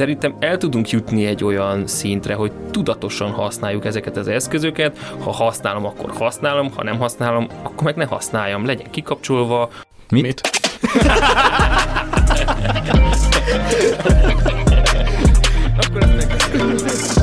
Szerintem el tudunk jutni egy olyan szintre, hogy tudatosan használjuk ezeket az eszközöket. Ha használom, akkor használom, ha nem használom, akkor meg ne használjam. Legyen kikapcsolva. Mit? Mit? akkor ez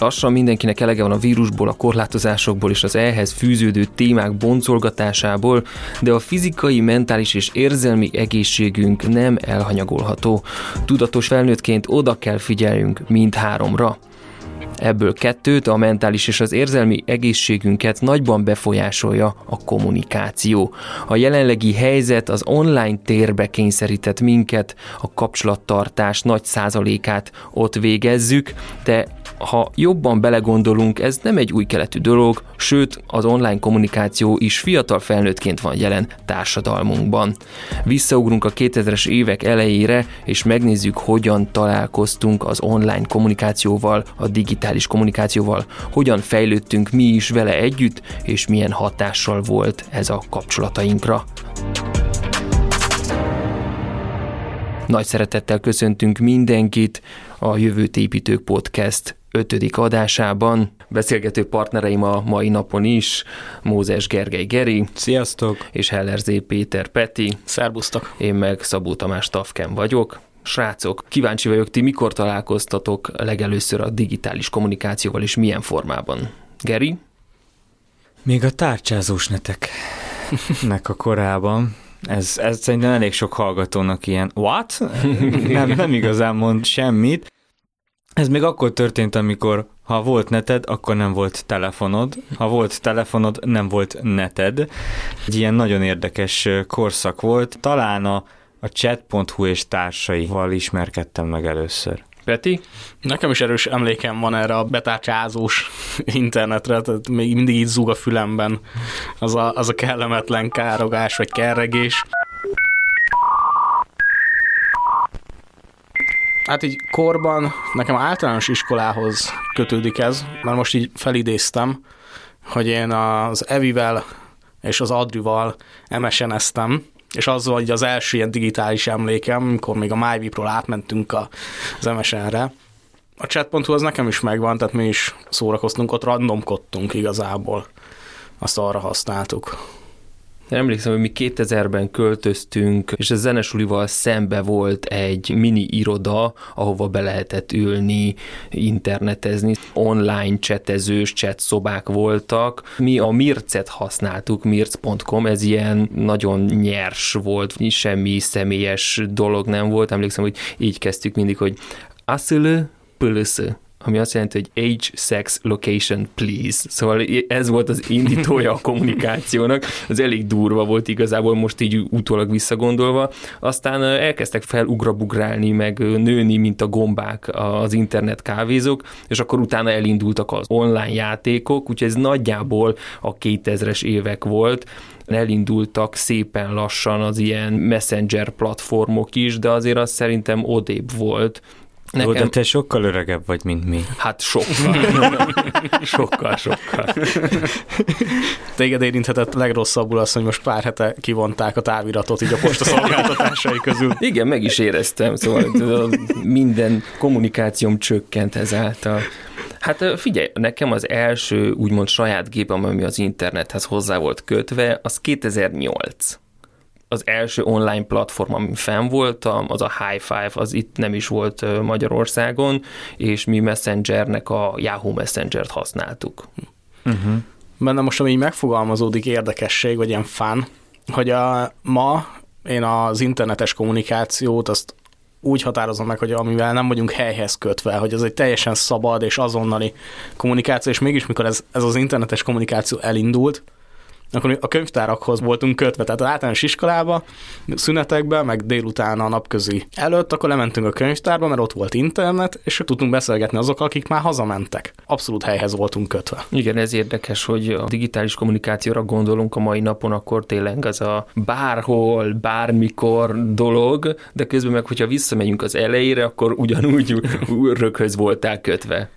Lassan mindenkinek elege van a vírusból, a korlátozásokból és az ehhez fűződő témák boncolgatásából, de a fizikai, mentális és érzelmi egészségünk nem elhanyagolható. Tudatos felnőttként oda kell figyelnünk mindháromra. Ebből kettőt, a mentális és az érzelmi egészségünket nagyban befolyásolja a kommunikáció. A jelenlegi helyzet az online térbe kényszerített minket, a kapcsolattartás nagy százalékát ott végezzük, de ha jobban belegondolunk, ez nem egy új keletű dolog, sőt az online kommunikáció is fiatal felnőttként van jelen társadalmunkban. Visszaugrunk a 2000-es évek elejére, és megnézzük, hogyan találkoztunk az online kommunikációval, a digitális kommunikációval, hogyan fejlődtünk mi is vele együtt, és milyen hatással volt ez a kapcsolatainkra. Nagy szeretettel köszöntünk mindenkit a Jövőt építők podcast ötödik adásában. Beszélgető partnereim a mai napon is, Mózes Gergely Geri. Sziasztok! És Heller Zé Péter Peti. Szerbusztok! Én meg Szabó Tamás Tafken vagyok. Srácok, kíváncsi vagyok, ti mikor találkoztatok legelőször a digitális kommunikációval, és milyen formában? Geri? Még a tárcsázós neteknek a korában. Ez, ez szerintem elég sok hallgatónak ilyen, what? nem, nem igazán mond semmit. Ez még akkor történt, amikor ha volt neted, akkor nem volt telefonod, ha volt telefonod, nem volt neted. Egy ilyen nagyon érdekes korszak volt. Talán a, a chat.hu és társaival ismerkedtem meg először. Peti? Nekem is erős emlékem van erre a betárcsázós internetre, tehát még mindig így zúg a fülemben az a, az a kellemetlen károgás vagy kerregés. Hát így korban nekem általános iskolához kötődik ez, mert most így felidéztem, hogy én az Evivel és az Adrival MSN-eztem, és az volt az első ilyen digitális emlékem, amikor még a MyVip-ról átmentünk az MSN-re. A chat.hu az nekem is megvan, tehát mi is szórakoztunk, ott randomkodtunk igazából. Azt arra használtuk. Én emlékszem, hogy mi 2000-ben költöztünk, és a zenesulival szembe volt egy mini iroda, ahova be lehetett ülni, internetezni. Online csetezős chat szobák voltak. Mi a Mircet használtuk, mirc.com, ez ilyen nagyon nyers volt, semmi személyes dolog nem volt. Emlékszem, hogy így kezdtük mindig, hogy Asülő, pölösző ami azt jelenti, hogy age, sex, location, please. Szóval ez volt az indítója a kommunikációnak, az elég durva volt igazából most így utólag visszagondolva. Aztán elkezdtek felugrabugrálni, meg nőni, mint a gombák az internet kávézók, és akkor utána elindultak az online játékok, úgyhogy ez nagyjából a 2000-es évek volt, elindultak szépen lassan az ilyen messenger platformok is, de azért az szerintem odébb volt, Nekem... Jó, de te sokkal öregebb vagy, mint mi. Hát sokkal. sokkal, sokkal. Téged érinthetett legrosszabbul az, hogy most pár hete kivonták a táviratot így a postaszolgáltatásai közül. Igen, meg is éreztem, szóval minden kommunikációm csökkent ezáltal. Hát figyelj, nekem az első úgymond saját gépem, ami az internethez hozzá volt kötve, az 2008 az első online platform, amin fenn voltam, az a High Five, az itt nem is volt Magyarországon, és mi Messengernek a Yahoo Messenger-t használtuk. Uh-huh. Benne most, ami így megfogalmazódik érdekesség, vagy ilyen fán, hogy a, ma én az internetes kommunikációt azt úgy határozom meg, hogy amivel nem vagyunk helyhez kötve, hogy ez egy teljesen szabad és azonnali kommunikáció, és mégis mikor ez, ez az internetes kommunikáció elindult, akkor a könyvtárakhoz voltunk kötve, tehát az általános iskolába, szünetekben, meg délután a napközi előtt, akkor lementünk a könyvtárba, mert ott volt internet, és tudtunk beszélgetni azokkal, akik már hazamentek. Abszolút helyhez voltunk kötve. Igen, ez érdekes, hogy a digitális kommunikációra gondolunk a mai napon, akkor tényleg az a bárhol, bármikor dolog, de közben meg, hogyha visszamegyünk az elejére, akkor ugyanúgy röghöz voltál kötve.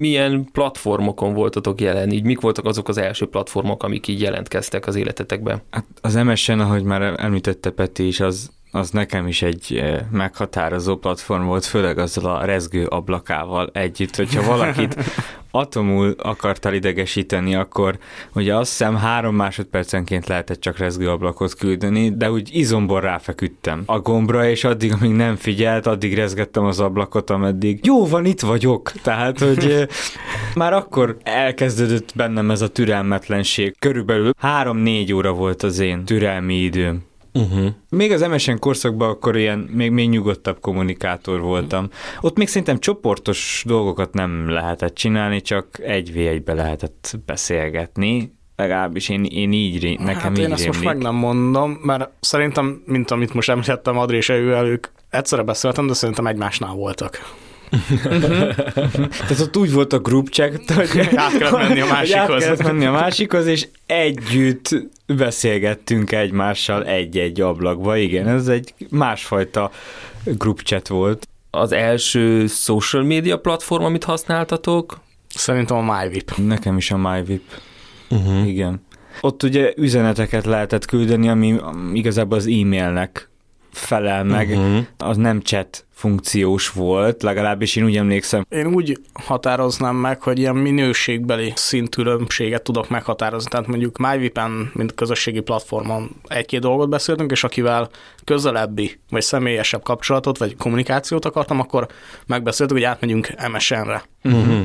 Milyen platformokon voltatok jelen? Így mik voltak azok az első platformok, amik így jelentkeztek az életetekben? Hát az MSN, ahogy már említette Peti is, az, az nekem is egy eh, meghatározó platform volt, főleg azzal a rezgő ablakával együtt, hogyha valakit atomul akartál idegesíteni, akkor ugye azt hiszem három másodpercenként lehetett csak rezgő ablakot küldeni, de úgy izomból ráfeküdtem a gombra, és addig, amíg nem figyelt, addig rezgettem az ablakot, ameddig jó van, itt vagyok. Tehát, hogy eh, már akkor elkezdődött bennem ez a türelmetlenség. Körülbelül három-négy óra volt az én türelmi időm. Uh-huh. Még az MSN korszakban akkor ilyen még, még nyugodtabb kommunikátor voltam. Ott még szerintem csoportos dolgokat nem lehetett csinálni, csak egy v egybe lehetett beszélgetni. Legalábbis én, én így, nekem hát így én ezt most meg nem mondom, mert szerintem, mint amit most említettem Adri és ők egyszerre beszéltem, de szerintem egymásnál voltak. Tehát ott úgy volt a group chat, hogy át kellett menni a másikhoz. Át menni a másikhoz, és együtt beszélgettünk egymással egy-egy ablakba. Igen, ez egy másfajta group chat volt. Az első social media platform, amit használtatok? Szerintem a MyVip. Nekem is a MyVip. Uh-huh. Igen. Ott ugye üzeneteket lehetett küldeni, ami igazából az e-mailnek felel meg, uh-huh. az nem chat funkciós volt, legalábbis én úgy emlékszem. Én úgy határoznám meg, hogy ilyen minőségbeli szintülönbséget tudok meghatározni. Tehát mondjuk MyVipen, mint közösségi platformon egy-két dolgot beszéltünk, és akivel közelebbi, vagy személyesebb kapcsolatot, vagy kommunikációt akartam, akkor megbeszéltük, hogy átmegyünk MSN-re. Uh-huh.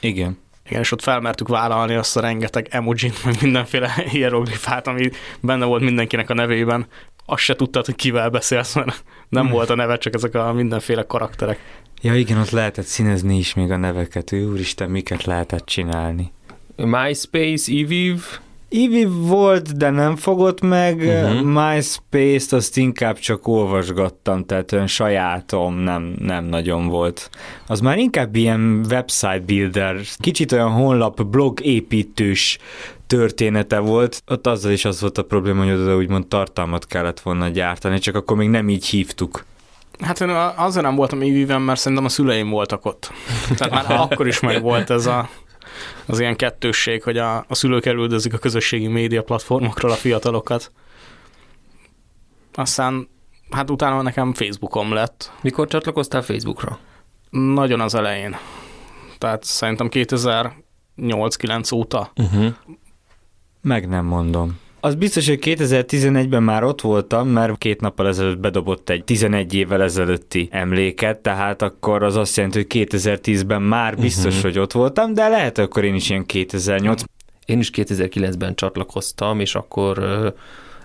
Igen. Igen, és ott felmertük vállalni azt a rengeteg emojit, meg mindenféle hieroglifát, ami benne volt mindenkinek a nevében, azt se tudtad, hogy kivel beszélsz, mert nem volt a neve, csak ezek a mindenféle karakterek. Ja igen, ott lehetett színezni is még a neveket, úristen, miket lehetett csinálni. MySpace, Eviv? Eviv volt, de nem fogott meg. Uh-huh. MySpace-t azt inkább csak olvasgattam, tehát olyan sajátom nem, nem nagyon volt. Az már inkább ilyen website builder, kicsit olyan honlap, blog építős története volt, ott azzal is az volt a probléma, hogy oda úgymond tartalmat kellett volna gyártani, csak akkor még nem így hívtuk. Hát én azért nem voltam évben, mert szerintem a szüleim voltak ott. Tehát már akkor is meg volt ez a, az ilyen kettősség, hogy a, a szülők elüldözik a közösségi média platformokról a fiatalokat. Aztán, hát utána nekem Facebookom lett. Mikor csatlakoztál Facebookra? Nagyon az elején. Tehát szerintem 2008-9 óta. Uh-huh. Meg nem mondom. Az biztos, hogy 2011-ben már ott voltam, mert két nappal ezelőtt bedobott egy 11 évvel ezelőtti emléket, tehát akkor az azt jelenti, hogy 2010-ben már biztos, uh-huh. hogy ott voltam, de lehet akkor én is ilyen 2008. Én is 2009-ben csatlakoztam, és akkor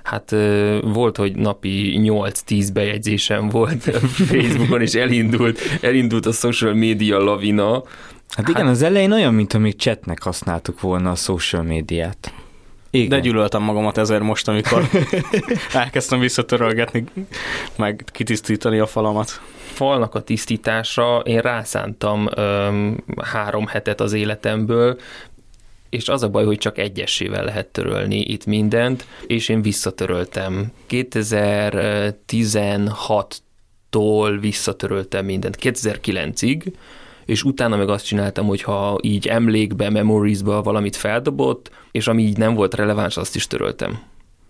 hát volt, hogy napi 8-10 bejegyzésem volt Facebookon, és elindult, elindult a social media lavina. Hát igen, hát, az elején olyan, mint amíg chatnek használtuk volna a social médiát. Igen. De gyűlöltem magamat ezért most, amikor elkezdtem visszatörölgetni, meg kitisztítani a falamat. Falnak a tisztítása én rászántam öm, három hetet az életemből, és az a baj, hogy csak egyesével lehet törölni itt mindent, és én visszatöröltem. 2016-tól visszatöröltem mindent, 2009-ig, és utána meg azt csináltam, hogy ha így emlékbe, memoriesbe valamit feldobott, és ami így nem volt releváns, azt is töröltem.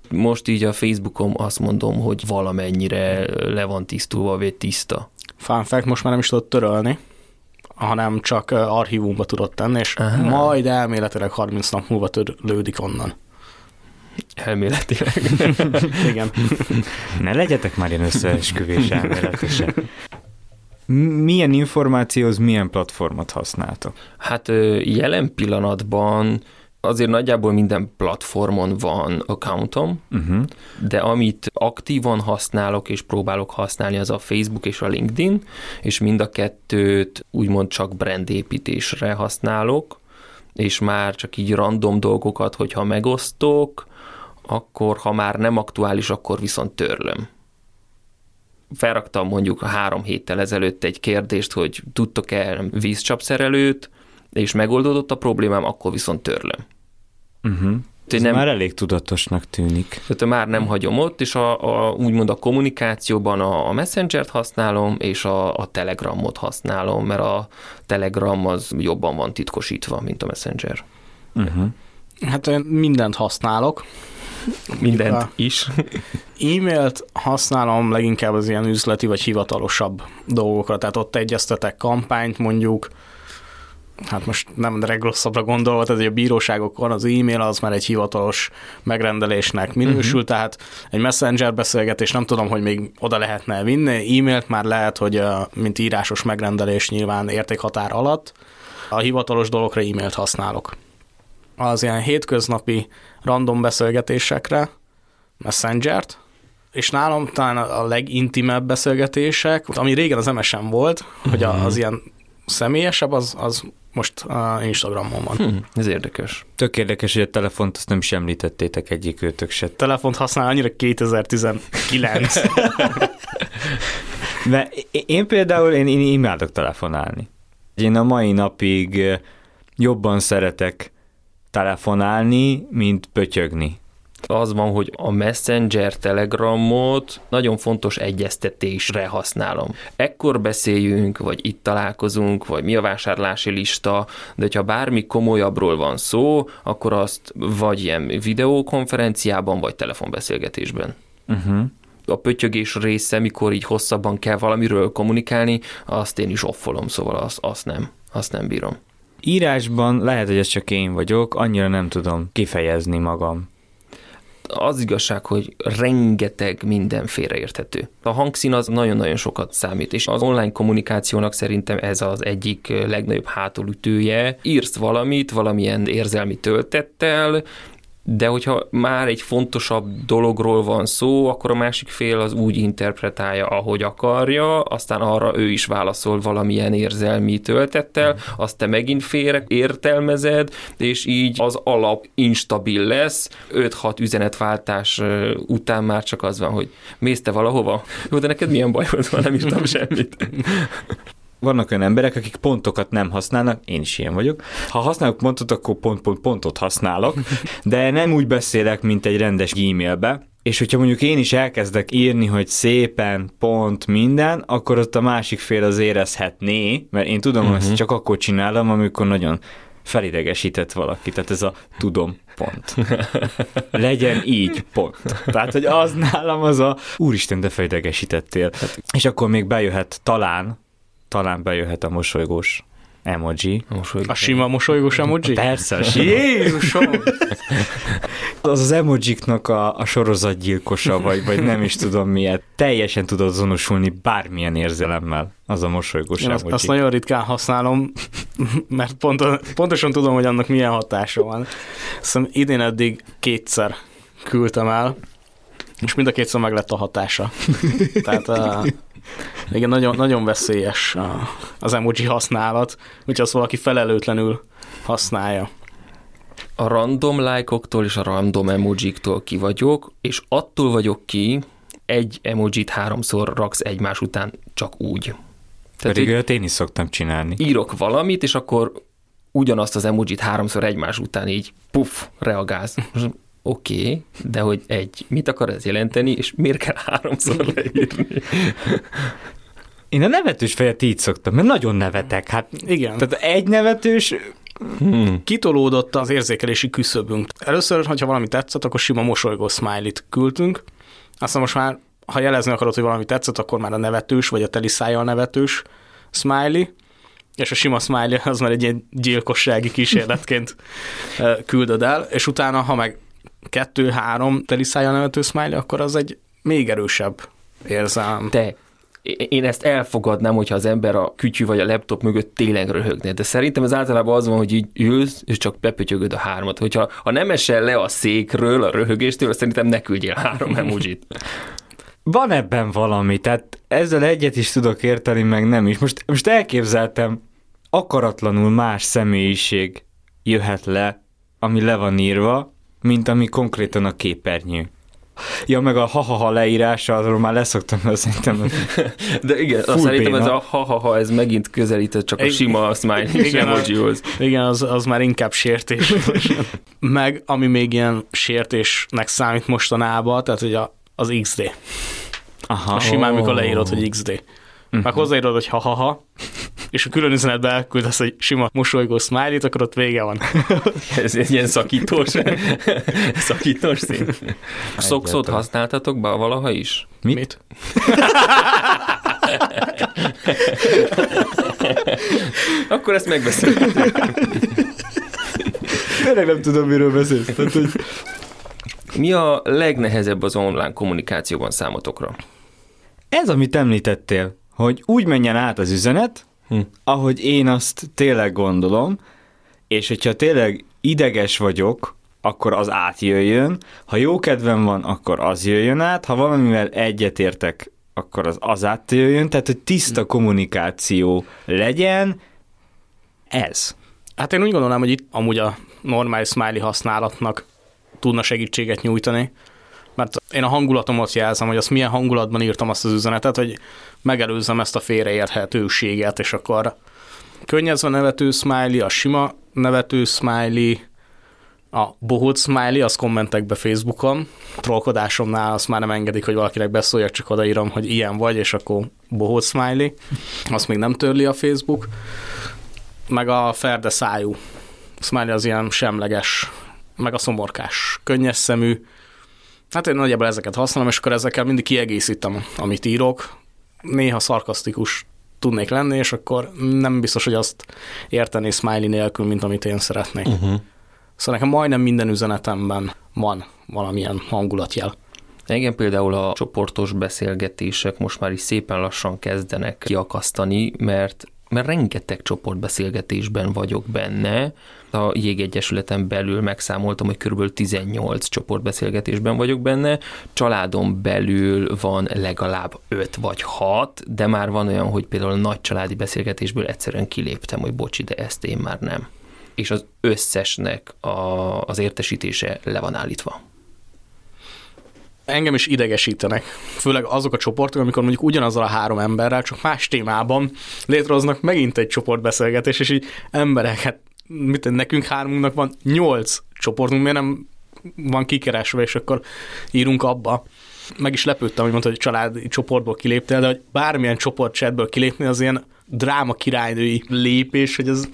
Most így a Facebookom azt mondom, hogy valamennyire le van tisztulva, vagy tiszta. Fun fact, most már nem is tudod törölni, hanem csak archívumba tudod tenni, és Aha. majd elméletileg 30 nap múlva törlődik onnan. Elméletileg. Igen. Ne legyetek már ilyen összeesküvés elméletesen. Milyen információhoz milyen platformot használtok? Hát jelen pillanatban azért nagyjából minden platformon van accountom, uh-huh. de amit aktívan használok és próbálok használni, az a Facebook és a LinkedIn, és mind a kettőt úgymond csak brandépítésre használok, és már csak így random dolgokat, hogyha megosztok, akkor ha már nem aktuális, akkor viszont törlöm felraktam mondjuk három héttel ezelőtt egy kérdést, hogy tudtok-e vízcsapszerelőt, és megoldódott a problémám, akkor viszont törlöm. Uh-huh. Ez nem, már elég tudatosnak tűnik. Tehát már nem hagyom ott, és a, a, úgymond a kommunikációban a, a Messenger-t használom, és a, a Telegramot használom, mert a Telegram az jobban van titkosítva, mint a Messenger. Uh-huh. Hát én mindent használok. Mindent a is. E-mailt használom leginkább az ilyen üzleti vagy hivatalosabb dolgokra, tehát ott egyeztetek kampányt mondjuk, hát most nem legrosszabbra gondolva, tehát hogy a bíróságokon az e-mail az már egy hivatalos megrendelésnek minősül, uh-huh. tehát egy messenger beszélgetés nem tudom, hogy még oda lehetne vinni, e-mailt már lehet, hogy mint írásos megrendelés nyilván értékhatár alatt, a hivatalos dolgokra e-mailt használok. Az ilyen hétköznapi random beszélgetésekre Messenger-t, és nálam talán a legintimebb beszélgetések, ami régen az MSM volt, hogy mhm. az ilyen személyesebb, az, az most a Instagramon van. Hm, ez érdekes. Tök érdekes, hogy a telefont azt nem is említettétek egyik őtök se. Telefont használ annyira 2019. Mert én például, én, én imádok telefonálni. Én a mai napig jobban szeretek telefonálni, mint pötyögni az van, hogy a Messenger Telegramot nagyon fontos egyeztetésre használom. Ekkor beszéljünk, vagy itt találkozunk, vagy mi a vásárlási lista, de ha bármi komolyabbról van szó, akkor azt vagy ilyen videókonferenciában, vagy telefonbeszélgetésben. Uh-huh a pötyögés része, mikor így hosszabban kell valamiről kommunikálni, azt én is offolom, szóval azt, azt nem, azt nem bírom. Írásban lehet, hogy ez csak én vagyok, annyira nem tudom kifejezni magam az igazság, hogy rengeteg minden félreérthető. A hangszín az nagyon-nagyon sokat számít, és az online kommunikációnak szerintem ez az egyik legnagyobb hátulütője. Írsz valamit, valamilyen érzelmi töltettel, de hogyha már egy fontosabb dologról van szó, akkor a másik fél az úgy interpretálja, ahogy akarja, aztán arra ő is válaszol valamilyen érzelmi töltettel, azt te megint félre értelmezed, és így az alap instabil lesz, 5-6 üzenetváltás után már csak az van, hogy mész te valahova? Jó, de neked milyen bajod van, nem írtam semmit vannak olyan emberek, akik pontokat nem használnak, én is ilyen vagyok. Ha használok pontot, akkor pont-pont-pontot használok, de nem úgy beszélek, mint egy rendes e-mailbe, és hogyha mondjuk én is elkezdek írni, hogy szépen, pont, minden, akkor ott a másik fél az érezhetné, mert én tudom, uh-huh. hogy ezt mhm. csak akkor csinálom, amikor nagyon felidegesített valaki, tehát ez a tudom, pont. Legyen így, pont. Tehát, hogy az nálam az a úristen, de felidegesítettél. És akkor még bejöhet talán talán bejöhet a mosolygós emoji. A, mosolygós. a sima mosolygós emoji? Persze, a Jézusom! az az emojiknak a, a sorozatgyilkosa, vagy, vagy nem is tudom miért. Teljesen tudod azonosulni bármilyen érzelemmel az a mosolygós Én emoji. Azt, azt nagyon ritkán használom, mert pont, pontosan tudom, hogy annak milyen hatása van. Szóval idén eddig kétszer küldtem el, és mind a kétszer meg lett a hatása. Tehát a, igen, nagyon, nagyon veszélyes az emoji használat, hogyha azt valaki felelőtlenül használja. A random lájkoktól és a random emojiktól ki vagyok, és attól vagyok ki, egy emojit háromszor raksz egymás után csak úgy. Tehát, Pedig olyat én is szoktam csinálni. Írok valamit, és akkor ugyanazt az emojit háromszor egymás után így puff, reagálsz oké, okay, de hogy egy, mit akar ez jelenteni, és miért kell háromszor leírni? Én a nevetős fejet így szoktam, mert nagyon nevetek. Hát igen. Tehát egy nevetős Hmm. Kitolódott az érzékelési küszöbünk. Először, hogyha valami tetszett, akkor sima mosolygó smiley-t küldtünk. Aztán most már, ha jelezni akarod, hogy valami tetszett, akkor már a nevetős, vagy a teli szájjal nevetős smiley, és a sima smiley az már egy ilyen gyilkossági kísérletként küldöd el, és utána, ha meg kettő-három teliszája nevető smiley, akkor az egy még erősebb érzem. Te, én ezt elfogadnám, hogyha az ember a kütyű vagy a laptop mögött tényleg röhögne, de szerintem ez általában az van, hogy így ülsz, és csak bepötyögöd a hármat. Hogyha ha nem esel le a székről, a röhögéstől, szerintem ne küldjél három emojit. Van ebben valami, tehát ezzel egyet is tudok érteni, meg nem is. Most, most elképzeltem, akaratlanul más személyiség jöhet le, ami le van írva, mint ami konkrétan a képernyő. Ja, meg a ha-ha-ha leírása, arról már leszoktam, mert szerintem De igen, azt szerintem ez a ha-ha-ha, ez megint közelített csak a Igen. sima smiley Igen, emojihoz. Igen, az, az már inkább sértés. Meg ami még ilyen sértésnek számít mostanában, tehát hogy a, az XD. Aha. A simán, mikor Oh. leírod, hogy XD. Meg hozzáírod, hogy ha-ha-ha, és a külön üzenetbe elküldesz egy sima mosolygó smiley akkor ott vége van. Ez egy ilyen szakítós, szakítós szín. Szokszót használtatok be valaha is? Mit? Mit? Akkor ezt megbeszéljük. Tényleg nem tudom, miről beszélsz. Tehát, hogy... Mi a legnehezebb az online kommunikációban számotokra? Ez, amit említettél, hogy úgy menjen át az üzenet, Hm. ahogy én azt tényleg gondolom, és hogyha tényleg ideges vagyok, akkor az átjöjjön, ha jó kedvem van, akkor az jöjjön át, ha valamivel egyetértek, akkor az az átjöjjön, tehát hogy tiszta kommunikáció legyen, ez. Hát én úgy gondolom, hogy itt amúgy a normális smiley használatnak tudna segítséget nyújtani, mert én a hangulatomat jelzem, hogy azt milyen hangulatban írtam azt az üzenetet, hogy megelőzzem ezt a félreérthetőséget, és akkor könnyezve nevető smiley, a sima nevető smiley, a bohóc smiley, az kommentekbe Facebookon, trollkodásomnál azt már nem engedik, hogy valakinek beszóljak, csak odaírom, hogy ilyen vagy, és akkor bohóc smiley, azt még nem törli a Facebook, meg a ferde szájú smiley az ilyen semleges, meg a szomorkás, könnyes szemű, Hát én nagyjából ezeket használom, és akkor ezekkel mindig kiegészítem, amit írok. Néha szarkasztikus tudnék lenni, és akkor nem biztos, hogy azt értené smiley nélkül, mint amit én szeretnék. Uh-huh. Szóval nekem majdnem minden üzenetemben van valamilyen hangulatjel. Engem például a csoportos beszélgetések most már is szépen lassan kezdenek kiakasztani, mert mert rengeteg csoportbeszélgetésben vagyok benne. A Jégegyesületen belül megszámoltam, hogy kb. 18 csoportbeszélgetésben vagyok benne. Családon belül van legalább 5 vagy 6, de már van olyan, hogy például a nagy családi beszélgetésből egyszerűen kiléptem, hogy bocsi, de ezt én már nem. És az összesnek a, az értesítése le van állítva. Engem is idegesítenek, főleg azok a csoportok, amikor mondjuk ugyanazzal a három emberrel, csak más témában létrehoznak megint egy csoportbeszélgetés, és így embereket, mit nekünk hármunknak van nyolc csoportunk, miért nem van kikeresve, és akkor írunk abba. Meg is lepődtem, hogy mondta, hogy családi csoportból kiléptél, de hogy bármilyen csoport chatből kilépni, az ilyen dráma királynői lépés, hogy ez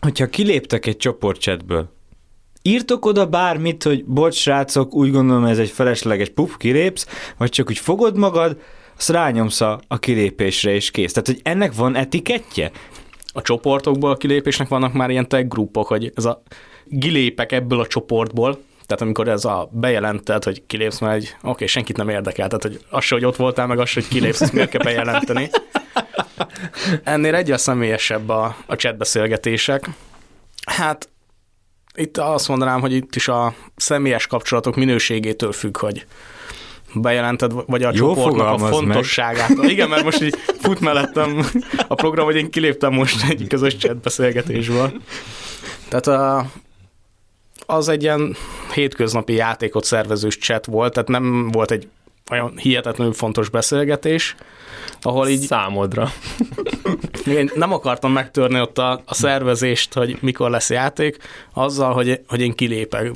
Hogyha kiléptek egy csoportchatből, írtok oda bármit, hogy bocs, srácok, úgy gondolom ez egy felesleges puff, kilépsz, vagy csak úgy fogod magad, azt rányomsz a, a kilépésre, és kész. Tehát, hogy ennek van etikettje? a csoportokból a kilépésnek vannak már ilyen tag grupok, hogy ez a kilépek ebből a csoportból, tehát amikor ez a bejelented, hogy kilépsz, mert egy, oké, senkit nem érdekel, tehát hogy az hogy ott voltál, meg az hogy kilépsz, ezt miért kell bejelenteni. Ennél egyre személyesebb a, a chatbeszélgetések. Hát itt azt mondanám, hogy itt is a személyes kapcsolatok minőségétől függ, hogy bejelented, vagy a Jó csoportnak a meg. fontosságát. Igen, mert most így fut mellettem a program, hogy én kiléptem most egy közös chatbeszélgetésből. Tehát a, az egy ilyen hétköznapi játékot szervezős chat volt, tehát nem volt egy olyan hihetetlenül fontos beszélgetés, ahol így Számodra. én nem akartam megtörni ott a, a szervezést, hogy mikor lesz játék, azzal, hogy, hogy én kilépek.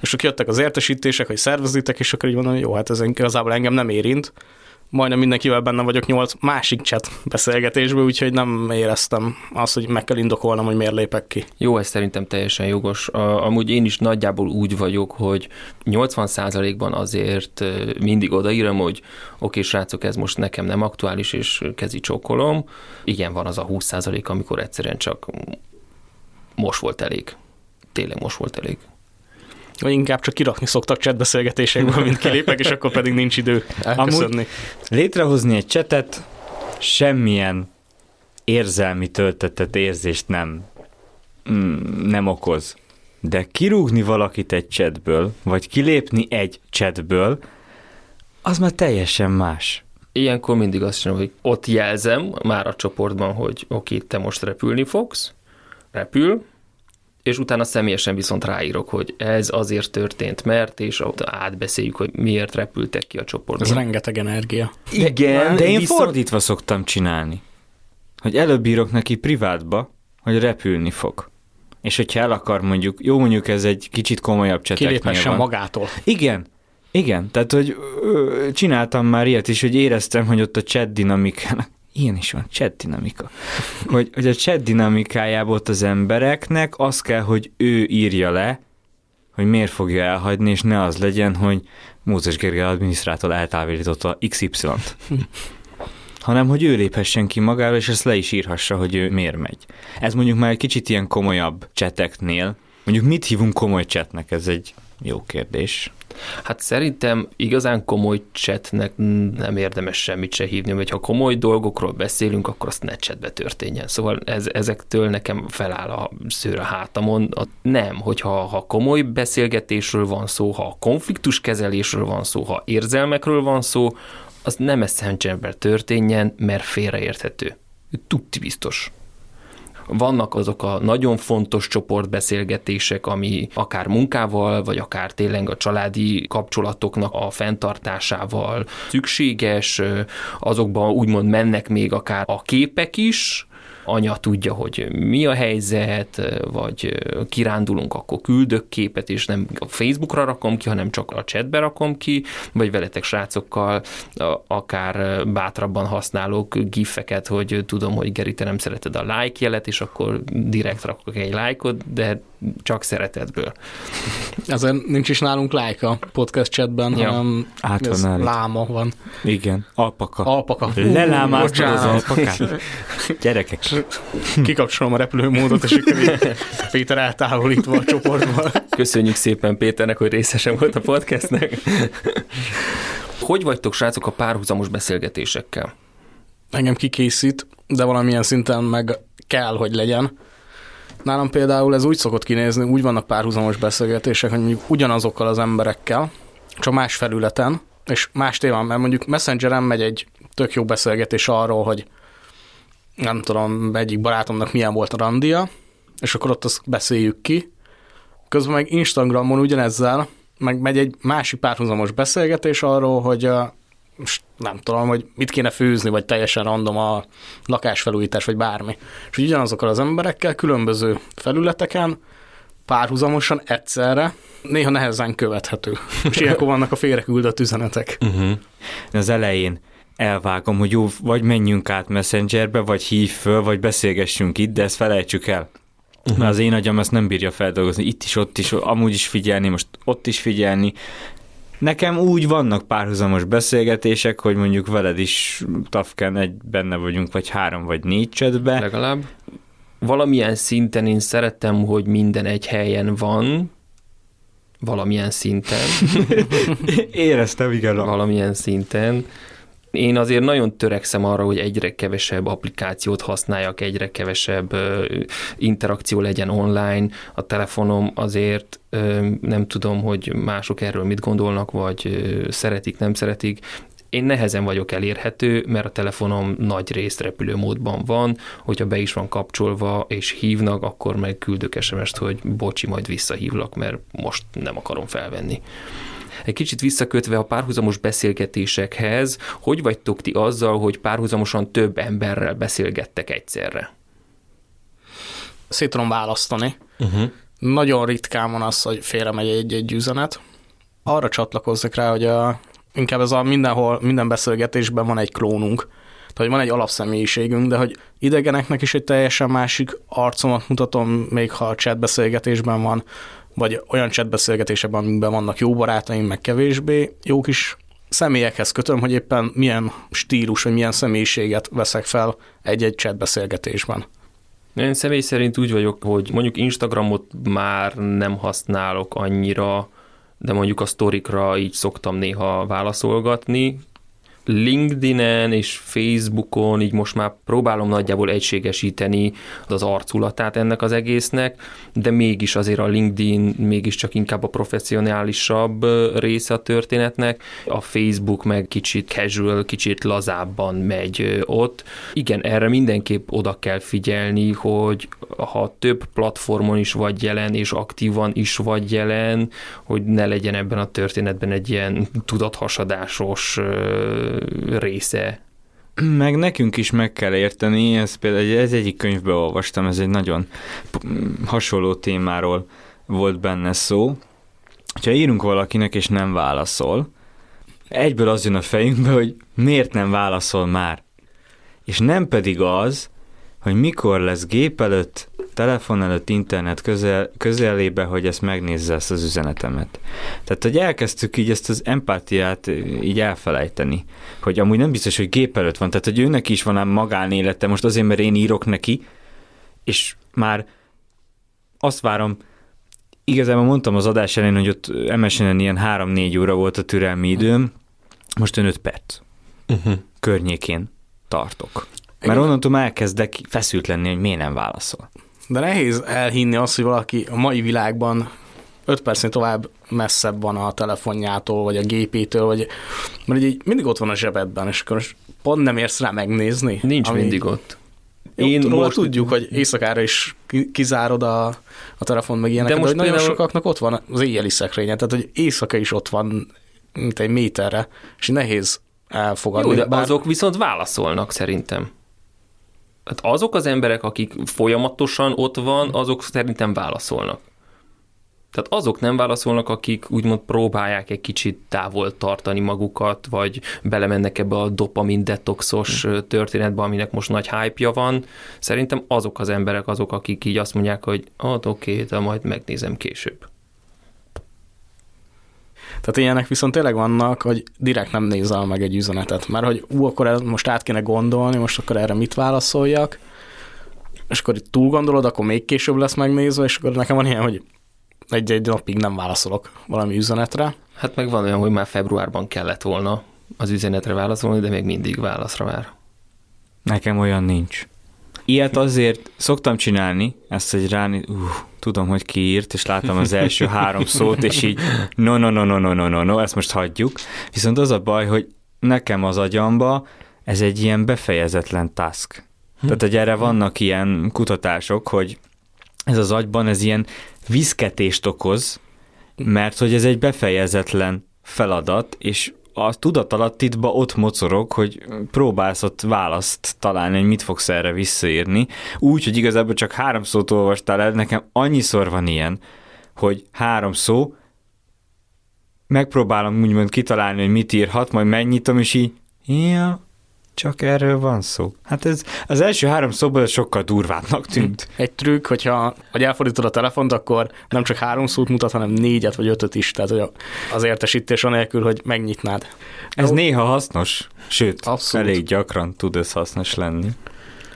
És akkor jöttek az értesítések, hogy szervezitek, és akkor így mondom, hogy jó, hát ez igazából engem nem érint. Majdnem mindenkivel benne vagyok nyolc másik chat beszélgetésből, úgyhogy nem éreztem azt, hogy meg kell indokolnom, hogy miért lépek ki. Jó, ez szerintem teljesen jogos. Amúgy én is nagyjából úgy vagyok, hogy 80%-ban azért mindig odaírom, hogy oké, srácok, ez most nekem nem aktuális, és kezi csókolom. Igen, van az a 20% amikor egyszerűen csak most volt elég. Tényleg most volt elég. Vagy inkább csak kirakni szoktak chatbeszélgetésekből, mint kilépek, és akkor pedig nincs idő elköszönni. Létrehozni egy csetet semmilyen érzelmi töltetett érzést nem, mm, nem okoz. De kirúgni valakit egy chatből, vagy kilépni egy chatből, az már teljesen más. Ilyenkor mindig azt csinálom, hogy ott jelzem már a csoportban, hogy oké, te most repülni fogsz, repül, és utána személyesen viszont ráírok, hogy ez azért történt, mert, és átbeszéljük, hogy miért repültek ki a csoportban. Ez rengeteg energia. Igen, De én viszont... fordítva szoktam csinálni. Hogy előbb írok neki privátba, hogy repülni fog. És hogyha el akar mondjuk, jó mondjuk ez egy kicsit komolyabb cseteknél Kiléphessen van. magától. Igen, igen, tehát hogy ö, csináltam már ilyet is, hogy éreztem, hogy ott a chat dinamikának, ilyen is van, chat dinamika, hogy, hogy a chat dinamikájában ott az embereknek az kell, hogy ő írja le, hogy miért fogja elhagyni, és ne az legyen, hogy Mózes Gergely adminisztrátor eltávolította XY-t. hanem hogy ő léphessen ki magáról, és ezt le is írhassa, hogy ő miért megy. Ez mondjuk már egy kicsit ilyen komolyabb cseteknél. Mondjuk mit hívunk komoly csetnek? Ez egy jó kérdés. Hát szerintem igazán komoly chatnek nem érdemes semmit se hívni, vagy ha komoly dolgokról beszélünk, akkor azt ne chatbe történjen. Szóval ez, ezektől nekem feláll a szőr a hátamon. A, nem, hogyha ha komoly beszélgetésről van szó, ha konfliktuskezelésről van szó, ha érzelmekről van szó, az nem messengerben történjen, mert félreérthető. Tutti biztos vannak azok a nagyon fontos csoportbeszélgetések, ami akár munkával, vagy akár tényleg a családi kapcsolatoknak a fenntartásával szükséges, azokban úgymond mennek még akár a képek is, anya tudja, hogy mi a helyzet, vagy kirándulunk, akkor küldök képet, és nem a Facebookra rakom ki, hanem csak a chatbe rakom ki, vagy veletek srácokkal akár bátrabban használok gifeket, hogy tudom, hogy Geri, te nem szereted a like jelet, és akkor direkt rakok egy lájkot, de csak szeretetből. Ezért nincs is nálunk like a podcast chatben, ja. hanem Át van ez láma van. Igen, alpaka. Alpaka. Lelámáztad az alpakát. Gyerekek. Kikapcsolom a repülőmódot, és Péter eltávolítva a csoportból. Köszönjük szépen Péternek, hogy részesen volt a podcastnek. Hogy vagytok, srácok, a párhuzamos beszélgetésekkel? Engem kikészít, de valamilyen szinten meg kell, hogy legyen. Nálam például ez úgy szokott kinézni, úgy vannak párhuzamos beszélgetések, hogy mondjuk ugyanazokkal az emberekkel, csak más felületen, és más témán, mert mondjuk Messengeren megy egy tök jó beszélgetés arról, hogy nem tudom, egyik barátomnak milyen volt a randia, és akkor ott azt beszéljük ki. Közben meg Instagramon ugyanezzel meg megy egy másik párhuzamos beszélgetés arról, hogy most nem tudom, hogy mit kéne főzni, vagy teljesen random a lakásfelújítás, vagy bármi. És úgy ugyanazokkal az emberekkel különböző felületeken párhuzamosan egyszerre, néha nehezen követhető. És ilyenkor vannak a félreküldött üzenetek. Uh-huh. Az elején elvágom, hogy jó, vagy menjünk át Messengerbe, vagy hív föl, vagy beszélgessünk itt, de ezt felejtsük el. Uh-huh. Mert az én agyam ezt nem bírja feldolgozni. Itt is, ott is, amúgy is figyelni, most ott is figyelni. Nekem úgy vannak párhuzamos beszélgetések, hogy mondjuk veled is tafken egy benne vagyunk, vagy három, vagy négy csetbe. Legalább. Valamilyen szinten én szerettem, hogy minden egy helyen van, valamilyen szinten, Éreztem, igen. valamilyen szinten. Én azért nagyon törekszem arra, hogy egyre kevesebb applikációt használjak, egyre kevesebb interakció legyen online. A telefonom azért nem tudom, hogy mások erről mit gondolnak, vagy szeretik, nem szeretik. Én nehezen vagyok elérhető, mert a telefonom nagy részt repülőmódban van, hogyha be is van kapcsolva és hívnak, akkor meg küldök SMS-t, hogy bocsi, majd visszahívlak, mert most nem akarom felvenni. Egy kicsit visszakötve a párhuzamos beszélgetésekhez, hogy vagytok ti azzal, hogy párhuzamosan több emberrel beszélgettek egyszerre? Szét tudom választani. Uh-huh. Nagyon ritkán van az, hogy félre megy egy-egy üzenet. Arra csatlakozzak rá, hogy a, inkább ez a mindenhol, minden beszélgetésben van egy klónunk. Tehát, hogy van egy alapszemélyiségünk, de hogy idegeneknek is egy teljesen másik arcomat mutatom, még ha a chat beszélgetésben van, vagy olyan chat beszélgetésekben, amikben vannak jó barátaim, meg kevésbé jók is személyekhez kötöm, hogy éppen milyen stílus, vagy milyen személyiséget veszek fel egy-egy chat beszélgetésben. Én személy szerint úgy vagyok, hogy mondjuk Instagramot már nem használok annyira, de mondjuk a sztorikra így szoktam néha válaszolgatni, LinkedIn-en és Facebookon így most már próbálom nagyjából egységesíteni az arculatát ennek az egésznek, de mégis azért a LinkedIn mégiscsak inkább a professzionálisabb része a történetnek, a Facebook meg kicsit casual, kicsit lazábban megy ott. Igen, erre mindenképp oda kell figyelni, hogy ha több platformon is vagy jelen, és aktívan is vagy jelen, hogy ne legyen ebben a történetben egy ilyen tudathasadásos része. Meg nekünk is meg kell érteni, ez például ez egyik könyvbe olvastam, ez egy nagyon hasonló témáról volt benne szó. Ha írunk valakinek és nem válaszol, egyből az jön a fejünkbe, hogy miért nem válaszol már. És nem pedig az, hogy mikor lesz gép előtt, telefon előtt, internet közel, közelébe, hogy ezt megnézze ezt az üzenetemet. Tehát, hogy elkezdtük így ezt az empátiát így elfelejteni, hogy amúgy nem biztos, hogy gép előtt van, tehát, hogy őnek is van ám magánélete, most azért, mert én írok neki, és már azt várom, igazából mondtam az adás elején, hogy ott MSN-en ilyen 3-4 óra volt a türelmi időm, most 5 perc uh-huh. környékén tartok. Mert onnantól már elkezdek feszült lenni, hogy miért nem válaszol. De nehéz elhinni azt, hogy valaki a mai világban 5 percnél tovább messzebb van a telefonjától, vagy a gépétől, vagy, mert így mindig ott van a zsebedben, és akkor most pont nem érsz rá megnézni. Nincs ami... mindig ott. Én most tudjuk, hogy éjszakára is kizárod a, a telefon meg ilyenek, de, most de nagyon például... sokaknak ott van az éjjeli szekrénye, tehát hogy éjszaka is ott van, mint egy méterre, és nehéz elfogadni. Jó, de bár... azok viszont válaszolnak szerintem. Hát azok az emberek, akik folyamatosan ott van, azok szerintem válaszolnak. Tehát azok nem válaszolnak, akik úgymond próbálják egy kicsit távol tartani magukat, vagy belemennek ebbe a dopamin detoxos történetbe, aminek most nagy hype van. Szerintem azok az emberek azok, akik így azt mondják, hogy hát oké, okay, de majd megnézem később. Tehát ilyenek viszont tényleg vannak, hogy direkt nem nézel meg egy üzenetet, mert hogy ú, akkor ez most át kéne gondolni, most akkor erre mit válaszoljak, és akkor itt túl gondolod, akkor még később lesz megnézve, és akkor nekem van ilyen, hogy egy-egy napig nem válaszolok valami üzenetre. Hát meg van olyan, hogy már februárban kellett volna az üzenetre válaszolni, de még mindig válaszra vár. Nekem olyan nincs. Ilyet azért szoktam csinálni, ezt egy ráni, uh, tudom, hogy ki írt, és láttam az első három szót, és így no, no, no, no, no, no, no, no, ezt most hagyjuk. Viszont az a baj, hogy nekem az agyamba ez egy ilyen befejezetlen task. Tehát, hogy erre vannak ilyen kutatások, hogy ez az agyban ez ilyen viszketést okoz, mert hogy ez egy befejezetlen feladat, és a tudatalattidba ott mocorog, hogy próbálsz ott választ találni, hogy mit fogsz erre visszaírni. Úgy, hogy igazából csak három szót olvastál el, nekem annyiszor van ilyen, hogy három szó, megpróbálom úgymond kitalálni, hogy mit írhat, majd megnyitom, és így, ja, csak erről van szó. Hát ez az első három szóból sokkal durvábbnak tűnt. Egy trükk, hogyha hogy elfordítod a telefont, akkor nem csak három szót mutat, hanem négyet vagy ötöt is, tehát hogy az értesítés anélkül, hogy megnyitnád. Ez Jó. néha hasznos, sőt, Abszolút. elég gyakran tud ez hasznos lenni.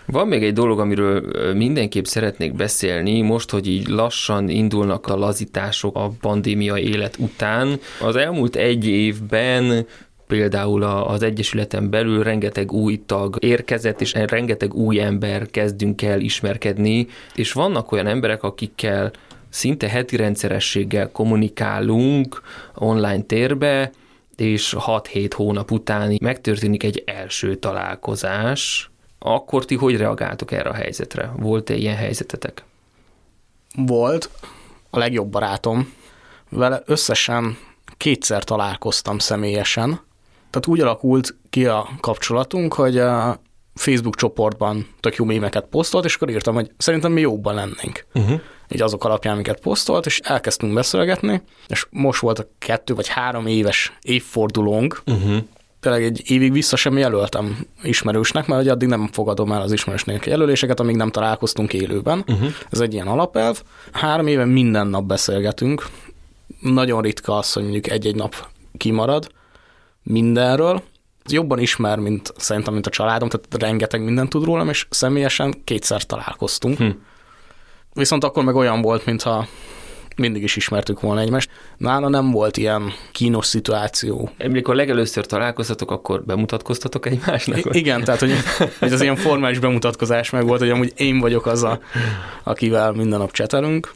Van még egy dolog, amiről mindenképp szeretnék beszélni, most, hogy így lassan indulnak a lazítások a pandémia élet után. Az elmúlt egy évben például az Egyesületen belül rengeteg új tag érkezett, és rengeteg új ember kezdünk el ismerkedni, és vannak olyan emberek, akikkel szinte heti rendszerességgel kommunikálunk online térbe, és 6-7 hónap után megtörténik egy első találkozás, akkor ti hogy reagáltok erre a helyzetre? Volt-e ilyen helyzetetek? Volt. A legjobb barátom. Vele összesen kétszer találkoztam személyesen, tehát úgy alakult ki a kapcsolatunk, hogy a Facebook csoportban tök jó mémeket posztolt, és akkor írtam, hogy szerintem mi jóban lennénk. Uh-huh. Így azok alapján, amiket posztolt, és elkezdtünk beszélgetni, és most volt a kettő vagy három éves évfordulónk, uh-huh. tényleg egy évig vissza sem jelöltem ismerősnek, mert addig nem fogadom el az ismerősnek jelöléseket, amíg nem találkoztunk élőben. Uh-huh. Ez egy ilyen alapelv. Három éve minden nap beszélgetünk. Nagyon ritka az, hogy mondjuk egy-egy nap kimarad, mindenről. Jobban ismer, mint szerintem, mint a családom, tehát rengeteg mindent tud rólam, és személyesen kétszer találkoztunk. Hm. Viszont akkor meg olyan volt, mintha mindig is ismertük volna egymást. Nála nem volt ilyen kínos szituáció. Amikor legelőször találkoztatok, akkor bemutatkoztatok egymásnak? I- igen, tehát hogy, hogy az ilyen formális bemutatkozás meg volt, hogy amúgy én vagyok az, a, akivel minden nap csetelünk,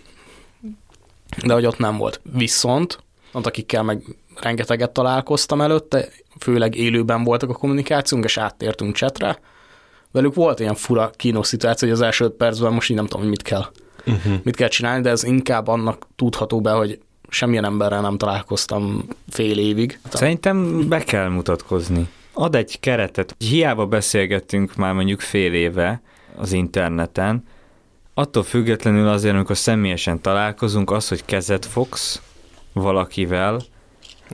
de hogy ott nem volt. Viszont, ott akikkel meg rengeteget találkoztam előtte, főleg élőben voltak a kommunikációnk, és áttértünk csetre, velük volt ilyen fura kínos szituáció, hogy az első öt percben most így nem tudom, hogy mit kell, uh-huh. mit kell csinálni, de ez inkább annak tudható be, hogy semmilyen emberrel nem találkoztam fél évig. Szerintem be kell mutatkozni. Ad egy keretet. Hiába beszélgettünk már mondjuk fél éve az interneten, attól függetlenül azért, amikor személyesen találkozunk, az, hogy kezet fogsz valakivel,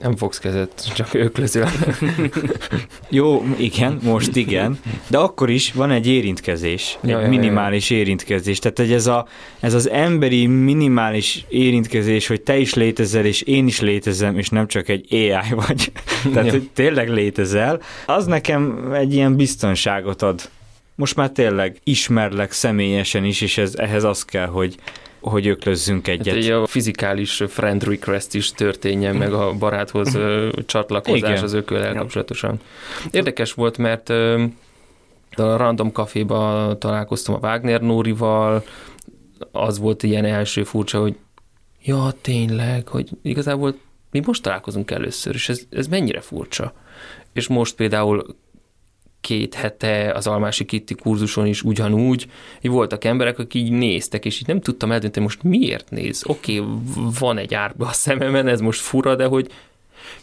nem fogsz kezet, csak öklözöl. Jó, igen, most igen, de akkor is van egy érintkezés, egy Ja, ja, minimális érintkezés. Tehát hogy ez, a, ez az emberi minimális érintkezés, hogy te is létezel, és én is létezem, és nem csak egy AI vagy. Tehát, hogy tényleg létezel, az nekem egy ilyen biztonságot ad. Most már tényleg ismerlek személyesen is, és ez, ehhez az kell, hogy, hogy öklözzünk Hát egyet. egy a fizikális friend request is történjen, meg a baráthoz csatlakozás Igen. az ököllel kapcsolatosan. Érdekes volt, mert a Random Caféba találkoztam a Wagner Nórival, az volt ilyen első furcsa, hogy ja, tényleg, hogy igazából mi most találkozunk először, és ez, ez mennyire furcsa. És most például két hete az Almási Kitti kurzuson is ugyanúgy, így voltak emberek, akik így néztek, és így nem tudtam eldönteni, most miért néz. Oké, okay, van egy árba a szememen, ez most fura, de hogy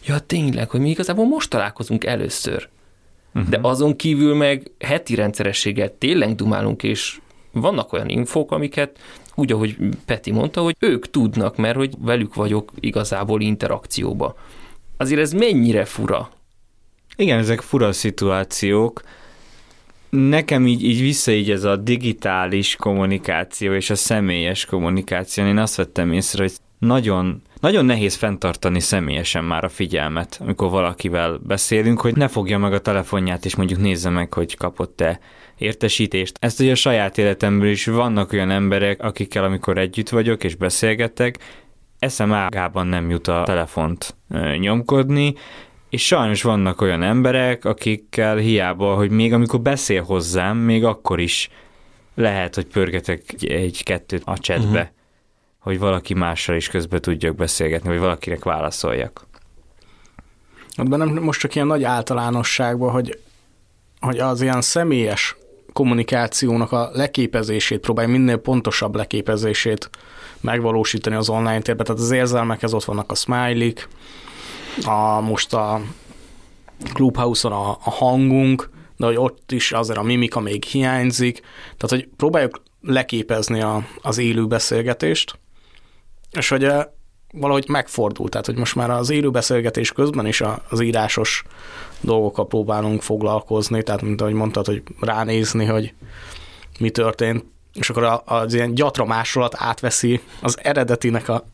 ja tényleg, hogy mi igazából most találkozunk először. Uh-huh. De azon kívül meg heti rendszerességgel tényleg dumálunk, és vannak olyan infók, amiket úgy, ahogy Peti mondta, hogy ők tudnak, mert hogy velük vagyok igazából interakcióba. Azért ez mennyire fura. Igen, ezek fura szituációk. Nekem így, így vissza így ez a digitális kommunikáció és a személyes kommunikáció. Én azt vettem észre, hogy nagyon, nagyon nehéz fenntartani személyesen már a figyelmet, amikor valakivel beszélünk, hogy ne fogja meg a telefonját, és mondjuk nézze meg, hogy kapott-e értesítést. Ezt ugye a saját életemből is vannak olyan emberek, akikkel amikor együtt vagyok és beszélgetek, eszem ágában nem jut a telefont nyomkodni, és sajnos vannak olyan emberek, akikkel hiába, hogy még amikor beszél hozzám, még akkor is lehet, hogy pörgetek egy- egy-kettőt a chatbe, uh-huh. hogy valaki mással is közben tudjak beszélgetni, vagy valakinek válaszoljak. Hát bennem most csak ilyen nagy általánosságban, hogy, hogy az ilyen személyes kommunikációnak a leképezését, próbálj minél pontosabb leképezését megvalósítani az online térben. Tehát az érzelmekhez ott vannak a smiley a, most a Clubhouse-on a, a hangunk, de hogy ott is azért a mimika még hiányzik. Tehát, hogy próbáljuk leképezni a, az élő beszélgetést, és hogy eh, valahogy megfordult, tehát hogy most már az élő beszélgetés közben is az írásos dolgokkal próbálunk foglalkozni, tehát mint ahogy mondtad, hogy ránézni, hogy mi történt, és akkor az ilyen gyatra másolat átveszi az eredetinek a,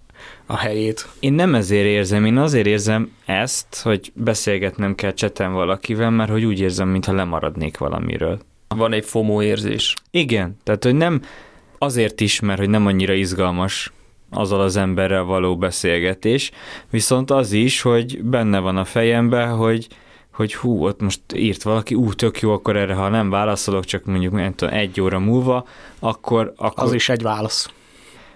a helyét. Én nem ezért érzem, én azért érzem ezt, hogy beszélgetnem kell cseten valakivel, mert hogy úgy érzem, mintha lemaradnék valamiről. Van egy FOMO érzés. Igen, tehát hogy nem azért is, mert hogy nem annyira izgalmas azzal az emberrel való beszélgetés, viszont az is, hogy benne van a fejemben, hogy hogy hú, ott most írt valaki, ú, tök jó, akkor erre, ha nem válaszolok, csak mondjuk nem tudom, egy óra múlva, akkor, akkor Az is egy válasz.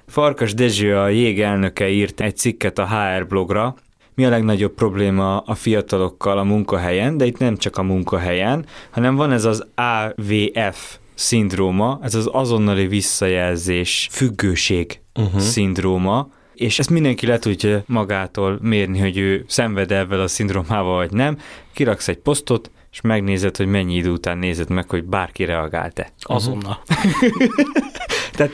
Farkas Dezső, a jég elnöke írt egy cikket a HR blogra, mi a legnagyobb probléma a fiatalokkal a munkahelyen, de itt nem csak a munkahelyen, hanem van ez az AVF szindróma, ez az azonnali visszajelzés függőség uh-huh. szindróma, és ezt mindenki le tudja magától mérni, hogy ő szenved ebben a szindrómával, vagy nem. Kiraksz egy posztot, és megnézed, hogy mennyi idő után nézed meg, hogy bárki reagált-e. Azonnal. Tehát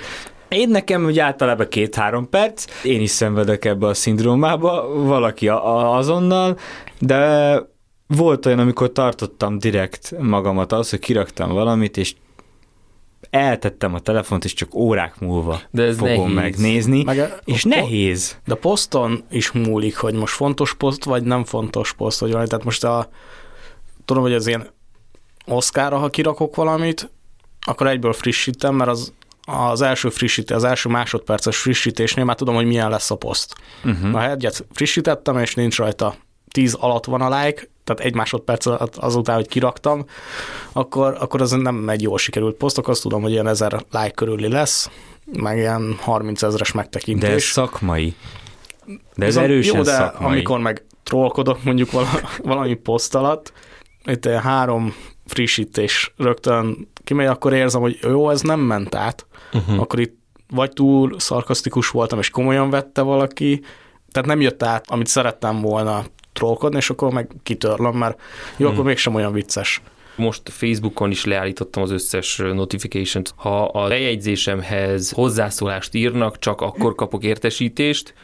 én nekem ugye általában két-három perc, én is szenvedek ebbe a szindrómába, valaki a- a- azonnal, de volt olyan, amikor tartottam direkt magamat az, hogy kiraktam valamit, és eltettem a telefont, és csak órák múlva De ez fogom nehéz. megnézni, Meg a- és a- nehéz. De poszton is múlik, hogy most fontos poszt, vagy nem fontos poszt, vagy valami. Tehát most a, tudom, hogy az ilyen Oszkára, ha kirakok valamit, akkor egyből frissítem, mert az az első frissítés, az első másodperces frissítésnél már tudom, hogy milyen lesz a poszt. Uh-huh. Ha egyet frissítettem, és nincs rajta 10 alatt van a like, tehát egy másodperc azután, hogy kiraktam, akkor, akkor az nem egy jól sikerült posztok, azt tudom, hogy ilyen ezer like körüli lesz, meg ilyen 30 ezeres megtekintés. De ez szakmai. De ez erősen jó, de szakmai. amikor meg trollkodok mondjuk valami poszt alatt, itt három frissítés rögtön kimegy, akkor érzem, hogy jó, ez nem ment át, uh-huh. akkor itt vagy túl szarkasztikus voltam, és komolyan vette valaki, tehát nem jött át, amit szerettem volna trollkodni, és akkor meg kitörlöm, mert jó, hmm. akkor mégsem olyan vicces. Most Facebookon is leállítottam az összes notification-t. Ha a lejegyzésemhez hozzászólást írnak, csak akkor kapok értesítést,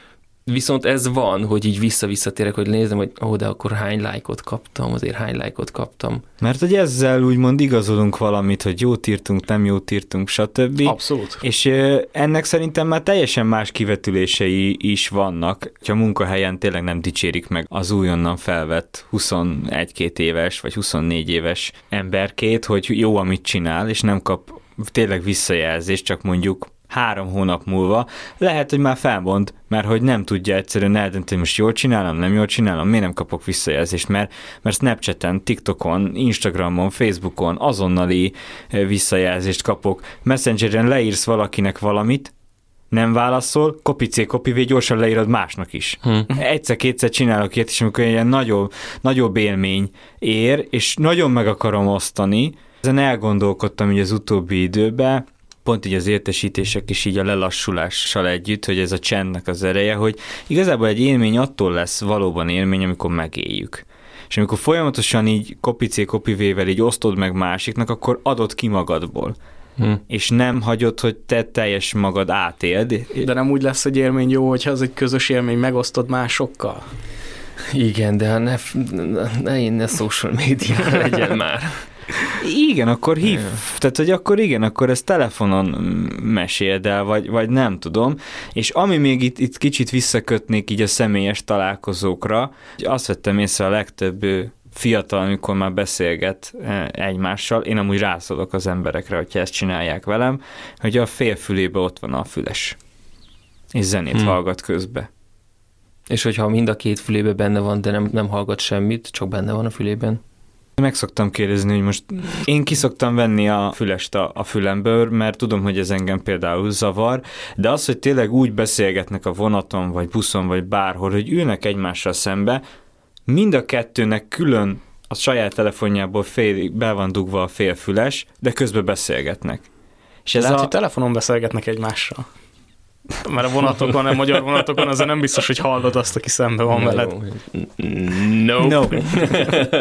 Viszont ez van, hogy így vissza-visszatérek, hogy nézem, hogy ó, oh, de akkor hány lájkot kaptam, azért hány lájkot kaptam. Mert hogy ezzel úgymond igazolunk valamit, hogy jót írtunk, nem jót írtunk, stb. Abszolút. És ennek szerintem már teljesen más kivetülései is vannak, hogy a munkahelyen tényleg nem dicsérik meg az újonnan felvett 21-2 éves vagy 24 éves emberkét, hogy jó, amit csinál, és nem kap tényleg visszajelzést, csak mondjuk három hónap múlva, lehet, hogy már felmond, mert hogy nem tudja egyszerűen eldönteni, most jól csinálom, nem jól csinálom, miért nem kapok visszajelzést, mert, mert Snapchaten, TikTokon, Instagramon, Facebookon azonnali visszajelzést kapok, Messengeren leírsz valakinek valamit, nem válaszol, kopicé, kopivé gyorsan leírod másnak is. Hm. Egyszer-kétszer csinálok ilyet, és amikor ilyen nagyobb, nagyobb élmény ér, és nagyon meg akarom osztani, ezen elgondolkodtam hogy az utóbbi időben, pont így az értesítések is így a lelassulással együtt, hogy ez a csendnek az ereje, hogy igazából egy élmény attól lesz valóban élmény, amikor megéljük. És amikor folyamatosan így kopicé kopivével így osztod meg másiknak, akkor adod ki magadból. Hm. És nem hagyod, hogy te teljes magad átéld. De nem úgy lesz egy élmény jó, hogyha az egy közös élmény megosztod másokkal? Igen, de ne, ne, ne, ne social media legyen már. Igen, akkor hív. Igen. Tehát, hogy akkor igen, akkor ezt telefonon meséld el, vagy, vagy nem tudom. És ami még itt, itt kicsit visszakötnék így a személyes találkozókra, azt vettem észre a legtöbb fiatal, amikor már beszélget egymással, én amúgy rászolok az emberekre, hogyha ezt csinálják velem, hogy a félfülébe ott van a füles, és zenét hmm. hallgat közbe. És hogyha mind a két fülébe benne van, de nem, nem hallgat semmit, csak benne van a fülében? Meg szoktam kérdezni, hogy most én kiszoktam venni a fülest a, a fülemből, mert tudom, hogy ez engem például zavar, de az, hogy tényleg úgy beszélgetnek a vonaton, vagy buszon, vagy bárhol, hogy ülnek egymással szembe, mind a kettőnek külön a saját telefonjából fél, be van dugva a félfüles, de közben beszélgetnek. És ez Lehet, a... hogy telefonon beszélgetnek egymással. Mert a vonatokon, a magyar vonatokon azért nem biztos, hogy hallod azt, aki szembe van no. veled. No. no.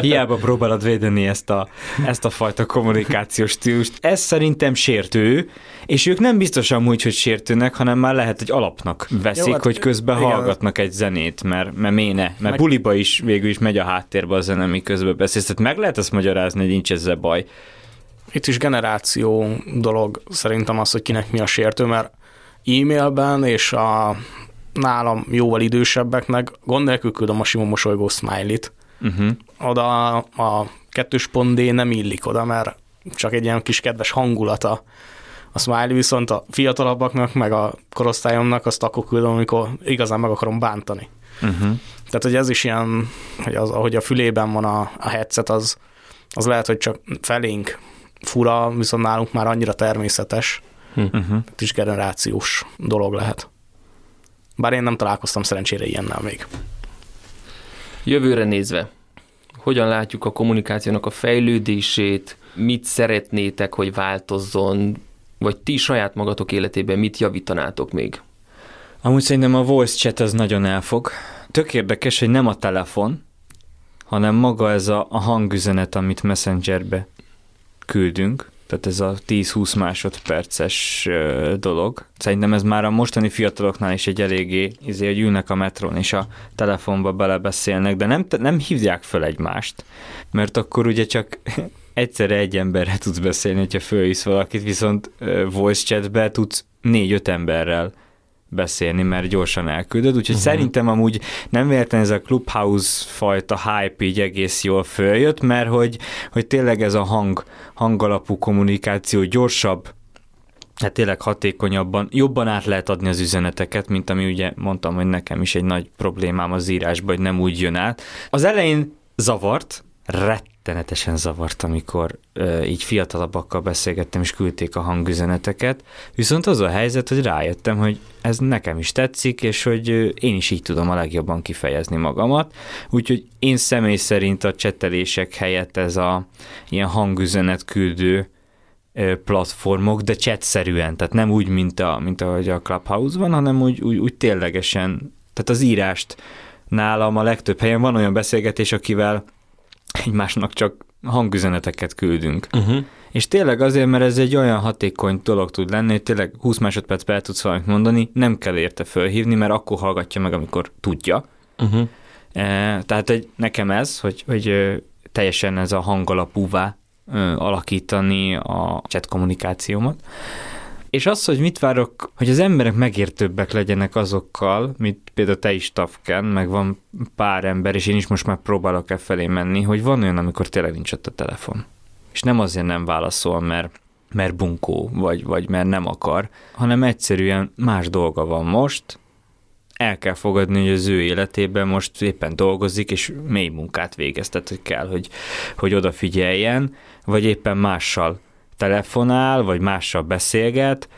Hiába próbálod védeni ezt a, ezt a fajta kommunikációs stílust. Ez szerintem sértő, és ők nem biztos amúgy, hogy sértőnek, hanem már lehet, hogy alapnak veszik, Jó, hát, hogy közben igen. hallgatnak egy zenét, mert, mert méne, mert meg... buliba is végül is megy a háttérbe a zene, mi közben beszélsz. Tehát meg lehet ezt magyarázni, hogy nincs ezzel baj. Itt is generáció dolog szerintem az, hogy kinek mi a sértő, mert e-mailben, és a nálam jóval idősebbeknek gond nélkül küldöm a sima mosolygó smiley-t. Uh-huh. Oda a kettős pont D nem illik oda, mert csak egy ilyen kis kedves hangulata a smiley, viszont a fiatalabbaknak, meg a korosztályomnak azt akkor küldöm, amikor igazán meg akarom bántani. Uh-huh. Tehát, hogy ez is ilyen, hogy az, ahogy a fülében van a, a headset, az, az lehet, hogy csak felénk fura, viszont nálunk már annyira természetes, Uh-huh. Ez is generációs dolog lehet. Bár én nem találkoztam szerencsére ilyennel még. Jövőre nézve, hogyan látjuk a kommunikációnak a fejlődését, mit szeretnétek, hogy változzon, vagy ti saját magatok életében mit javítanátok még? Amúgy szerintem a voice chat az nagyon elfog. Tök érdekes, hogy nem a telefon, hanem maga ez a, a hangüzenet, amit Messengerbe küldünk, tehát ez a 10-20 másodperces dolog. Szerintem ez már a mostani fiataloknál is egy eléggé, izé, hogy ülnek a metron és a telefonba belebeszélnek, de nem, nem hívják föl egymást, mert akkor ugye csak egyszerre egy emberre tudsz beszélni, hogyha fölhisz valakit, viszont voice chatbe tudsz négy-öt emberrel beszélni, mert gyorsan elküldöd, úgyhogy uh-huh. szerintem amúgy nem véletlen ez a Clubhouse fajta hype így egész jól följött, mert hogy, hogy tényleg ez a hang, hangalapú kommunikáció gyorsabb, hát tényleg hatékonyabban, jobban át lehet adni az üzeneteket, mint ami ugye mondtam, hogy nekem is egy nagy problémám az írásban, hogy nem úgy jön át. Az elején zavart, rettenetesen zavart, amikor ö, így fiatalabbakkal beszélgettem, és küldték a hangüzeneteket, viszont az a helyzet, hogy rájöttem, hogy ez nekem is tetszik, és hogy én is így tudom a legjobban kifejezni magamat, úgyhogy én személy szerint a csetelések helyett ez a ilyen hangüzenet küldő platformok, de chatszerűen, tehát nem úgy, mint, a, mint ahogy a Clubhouse van, hanem úgy, úgy, úgy ténylegesen, tehát az írást nálam a legtöbb helyen van olyan beszélgetés, akivel egymásnak csak hangüzeneteket küldünk. Uh-huh. És tényleg azért, mert ez egy olyan hatékony dolog tud lenni, hogy tényleg 20 másodpercben el tudsz valamit mondani, nem kell érte fölhívni, mert akkor hallgatja meg, amikor tudja. Uh-huh. E, tehát egy, nekem ez, hogy, hogy teljesen ez a hangalapúvá alakítani a chat kommunikációmat. És az, hogy mit várok, hogy az emberek megértőbbek legyenek azokkal, mint például te is Tafken, meg van pár ember, és én is most már próbálok e felé menni, hogy van olyan, amikor tényleg nincs ott a telefon. És nem azért nem válaszol, mert mert bunkó, vagy, vagy mert nem akar, hanem egyszerűen más dolga van most, el kell fogadni, hogy az ő életében most éppen dolgozik, és mély munkát végez, tehát hogy kell, hogy, hogy odafigyeljen, vagy éppen mással telefonál, vagy mással beszélget,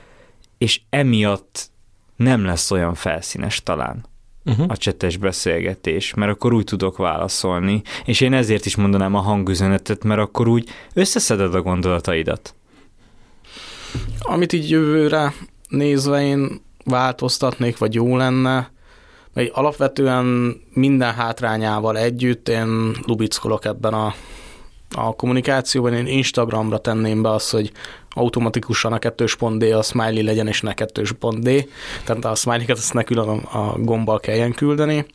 és emiatt nem lesz olyan felszínes talán Uh-huh. a csetes beszélgetés, mert akkor úgy tudok válaszolni, és én ezért is mondanám a hangüzenetet, mert akkor úgy összeszeded a gondolataidat. Amit így jövőre nézve én változtatnék, vagy jó lenne, vagy alapvetően minden hátrányával együtt én lubickolok ebben a, a kommunikációban. Én Instagramra tenném be azt, hogy automatikusan a kettős pont D a smiley legyen, és ne kettős pont D. Tehát a smiley-ket azt ne külön a, gombbal kelljen küldeni.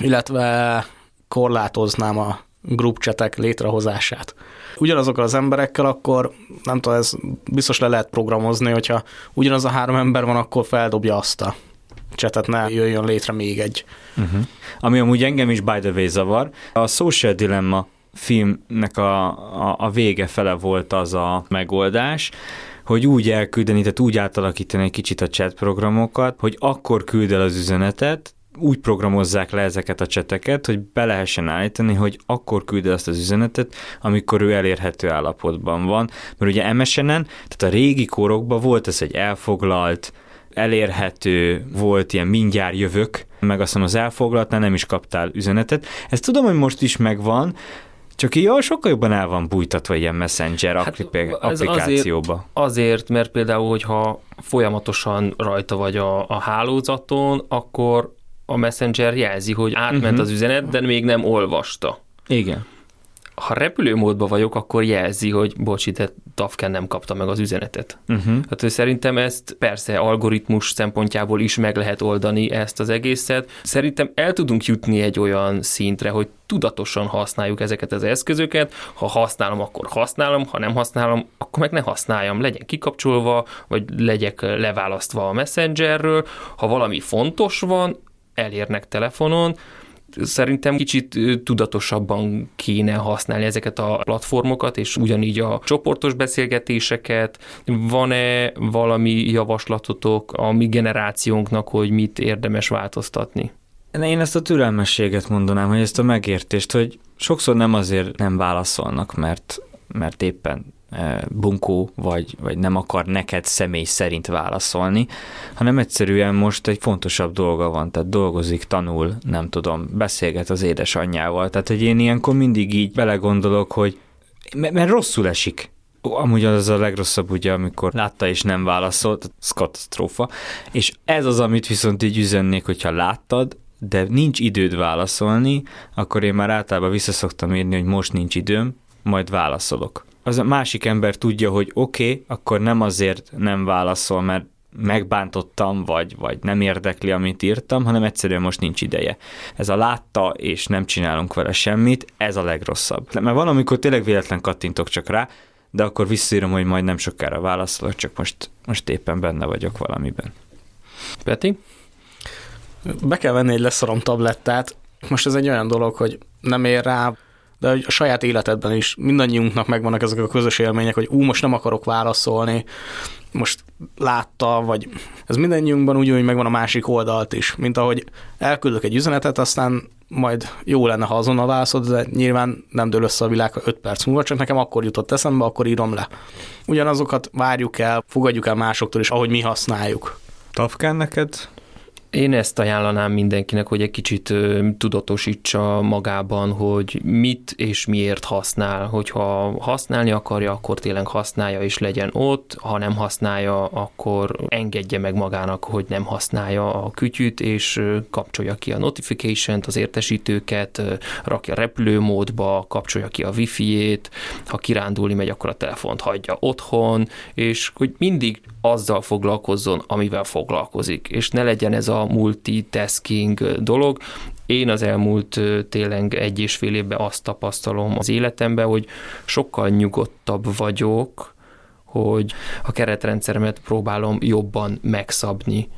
Illetve korlátoznám a group chatek létrehozását. Ugyanazokkal az emberekkel, akkor nem tudom, ez biztos le lehet programozni, hogyha ugyanaz a három ember van, akkor feldobja azt a chatet, ne jöjjön létre még egy. Uh-huh. Ami amúgy engem is by the way zavar, a Social Dilemma filmnek a, a, a vége fele volt az a megoldás, hogy úgy elküldeni, tehát úgy átalakítani egy kicsit a chat programokat, hogy akkor küld el az üzenetet, úgy programozzák le ezeket a cseteket, hogy be lehessen állítani, hogy akkor küld el azt az üzenetet, amikor ő elérhető állapotban van. Mert ugye MSN-en, tehát a régi korokban volt ez egy elfoglalt, elérhető, volt ilyen mindjárt jövök, meg azt mondom, az elfoglaltnál nem is kaptál üzenetet. Ezt tudom, hogy most is megvan, csak így sokkal jobban el van bújtatva ilyen messenger Hát applikációba. Azért, mert például, hogyha folyamatosan rajta vagy a, a hálózaton, akkor a Messenger jelzi, hogy átment Mhm. az üzenet, de még nem olvasta. Igen. Ha repülőmódban vagyok, akkor jelzi, hogy bocsi, de Tafken nem kapta meg az üzenetet. Uh-huh. Hát hogy szerintem ezt persze algoritmus szempontjából is meg lehet oldani ezt az egészet. Szerintem el tudunk jutni egy olyan szintre, hogy tudatosan használjuk ezeket az eszközöket. Ha használom, akkor használom, ha nem használom, akkor meg ne használjam. Legyen kikapcsolva, vagy legyek leválasztva a messengerről. Ha valami fontos van, elérnek telefonon, szerintem kicsit tudatosabban kéne használni ezeket a platformokat, és ugyanígy a csoportos beszélgetéseket. Van-e valami javaslatotok a mi generációnknak, hogy mit érdemes változtatni? Én ezt a türelmességet mondanám, hogy ezt a megértést, hogy sokszor nem azért nem válaszolnak, mert, mert éppen bunkó, vagy, vagy nem akar neked személy szerint válaszolni, hanem egyszerűen most egy fontosabb dolga van, tehát dolgozik, tanul, nem tudom, beszélget az édesanyjával. Tehát, hogy én ilyenkor mindig így belegondolok, hogy mert, mert rosszul esik. Amúgy az a legrosszabb, ugye, amikor látta és nem válaszolt, ez katasztrófa. És ez az, amit viszont így üzennék, hogyha láttad, de nincs időd válaszolni, akkor én már általában visszaszoktam írni, hogy most nincs időm, majd válaszolok. Az a másik ember tudja, hogy oké, okay, akkor nem azért nem válaszol, mert megbántottam, vagy, vagy nem érdekli, amit írtam, hanem egyszerűen most nincs ideje. Ez a látta, és nem csinálunk vele semmit, ez a legrosszabb. Mert van, amikor tényleg véletlen kattintok csak rá, de akkor visszaírom, hogy majd nem sokára válaszolok, csak most, most éppen benne vagyok valamiben. Peti? Be kell venni egy leszarom tablettát. Most ez egy olyan dolog, hogy nem ér rá, de a saját életedben is mindannyiunknak megvannak ezek a közös élmények, hogy ú, most nem akarok válaszolni, most látta, vagy ez mindannyiunkban úgy, hogy megvan a másik oldalt is, mint ahogy elküldök egy üzenetet, aztán majd jó lenne, ha azonnal válaszod, de nyilván nem dől össze a világ 5 perc múlva, csak nekem akkor jutott eszembe, akkor írom le. Ugyanazokat várjuk el, fogadjuk el másoktól is, ahogy mi használjuk. Tafkán neked én ezt ajánlanám mindenkinek, hogy egy kicsit tudatosítsa magában, hogy mit és miért használ. Hogyha használni akarja, akkor tényleg használja és legyen ott, ha nem használja, akkor engedje meg magának, hogy nem használja a kütyüt, és kapcsolja ki a notification-t, az értesítőket, rakja repülőmódba, kapcsolja ki a wifi-ét, ha kirándulni megy, akkor a telefont hagyja otthon, és hogy mindig azzal foglalkozzon, amivel foglalkozik, és ne legyen ez a multitasking dolog. Én az elmúlt tényleg egy és fél évben azt tapasztalom az életemben, hogy sokkal nyugodtabb vagyok, hogy a keretrendszeremet próbálom jobban megszabni.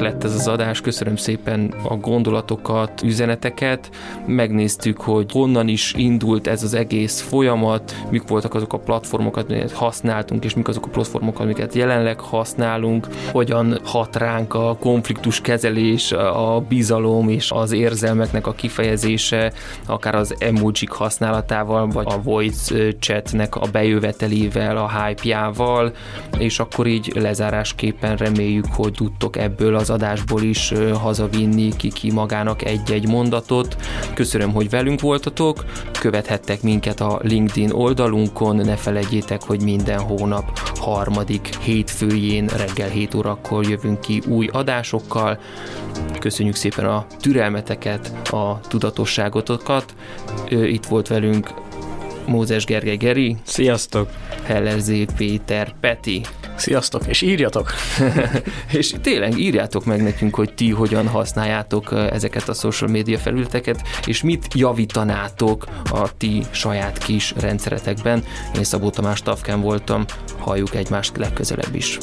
Kerek lett ez az adás, köszönöm szépen a gondolatokat, üzeneteket, megnéztük, hogy honnan is indult ez az egész folyamat, mik voltak azok a platformokat, amiket használtunk, és mik azok a platformok, amiket jelenleg használunk, hogyan hat ránk a konfliktus kezelés, a bizalom és az érzelmeknek a kifejezése, akár az emojik használatával, vagy a voice chatnek a bejövetelével, a hype-jával, és akkor így lezárásképpen reméljük, hogy tudtok ebből ebből az adásból is hazavinni ki-ki magának egy-egy mondatot. Köszönöm, hogy velünk voltatok, követhettek minket a LinkedIn oldalunkon, ne felejtjétek, hogy minden hónap harmadik hétfőjén reggel 7 órakor jövünk ki új adásokkal. Köszönjük szépen a türelmeteket, a tudatosságotokat. Itt volt velünk Mózes Gergely Geri. Sziasztok! Heller Z. Péter Peti. Sziasztok, és írjatok! és tényleg írjátok meg nekünk, hogy ti hogyan használjátok ezeket a social media felületeket, és mit javítanátok a ti saját kis rendszeretekben. Én Szabó Tamás Tavken voltam, halljuk egymást legközelebb is.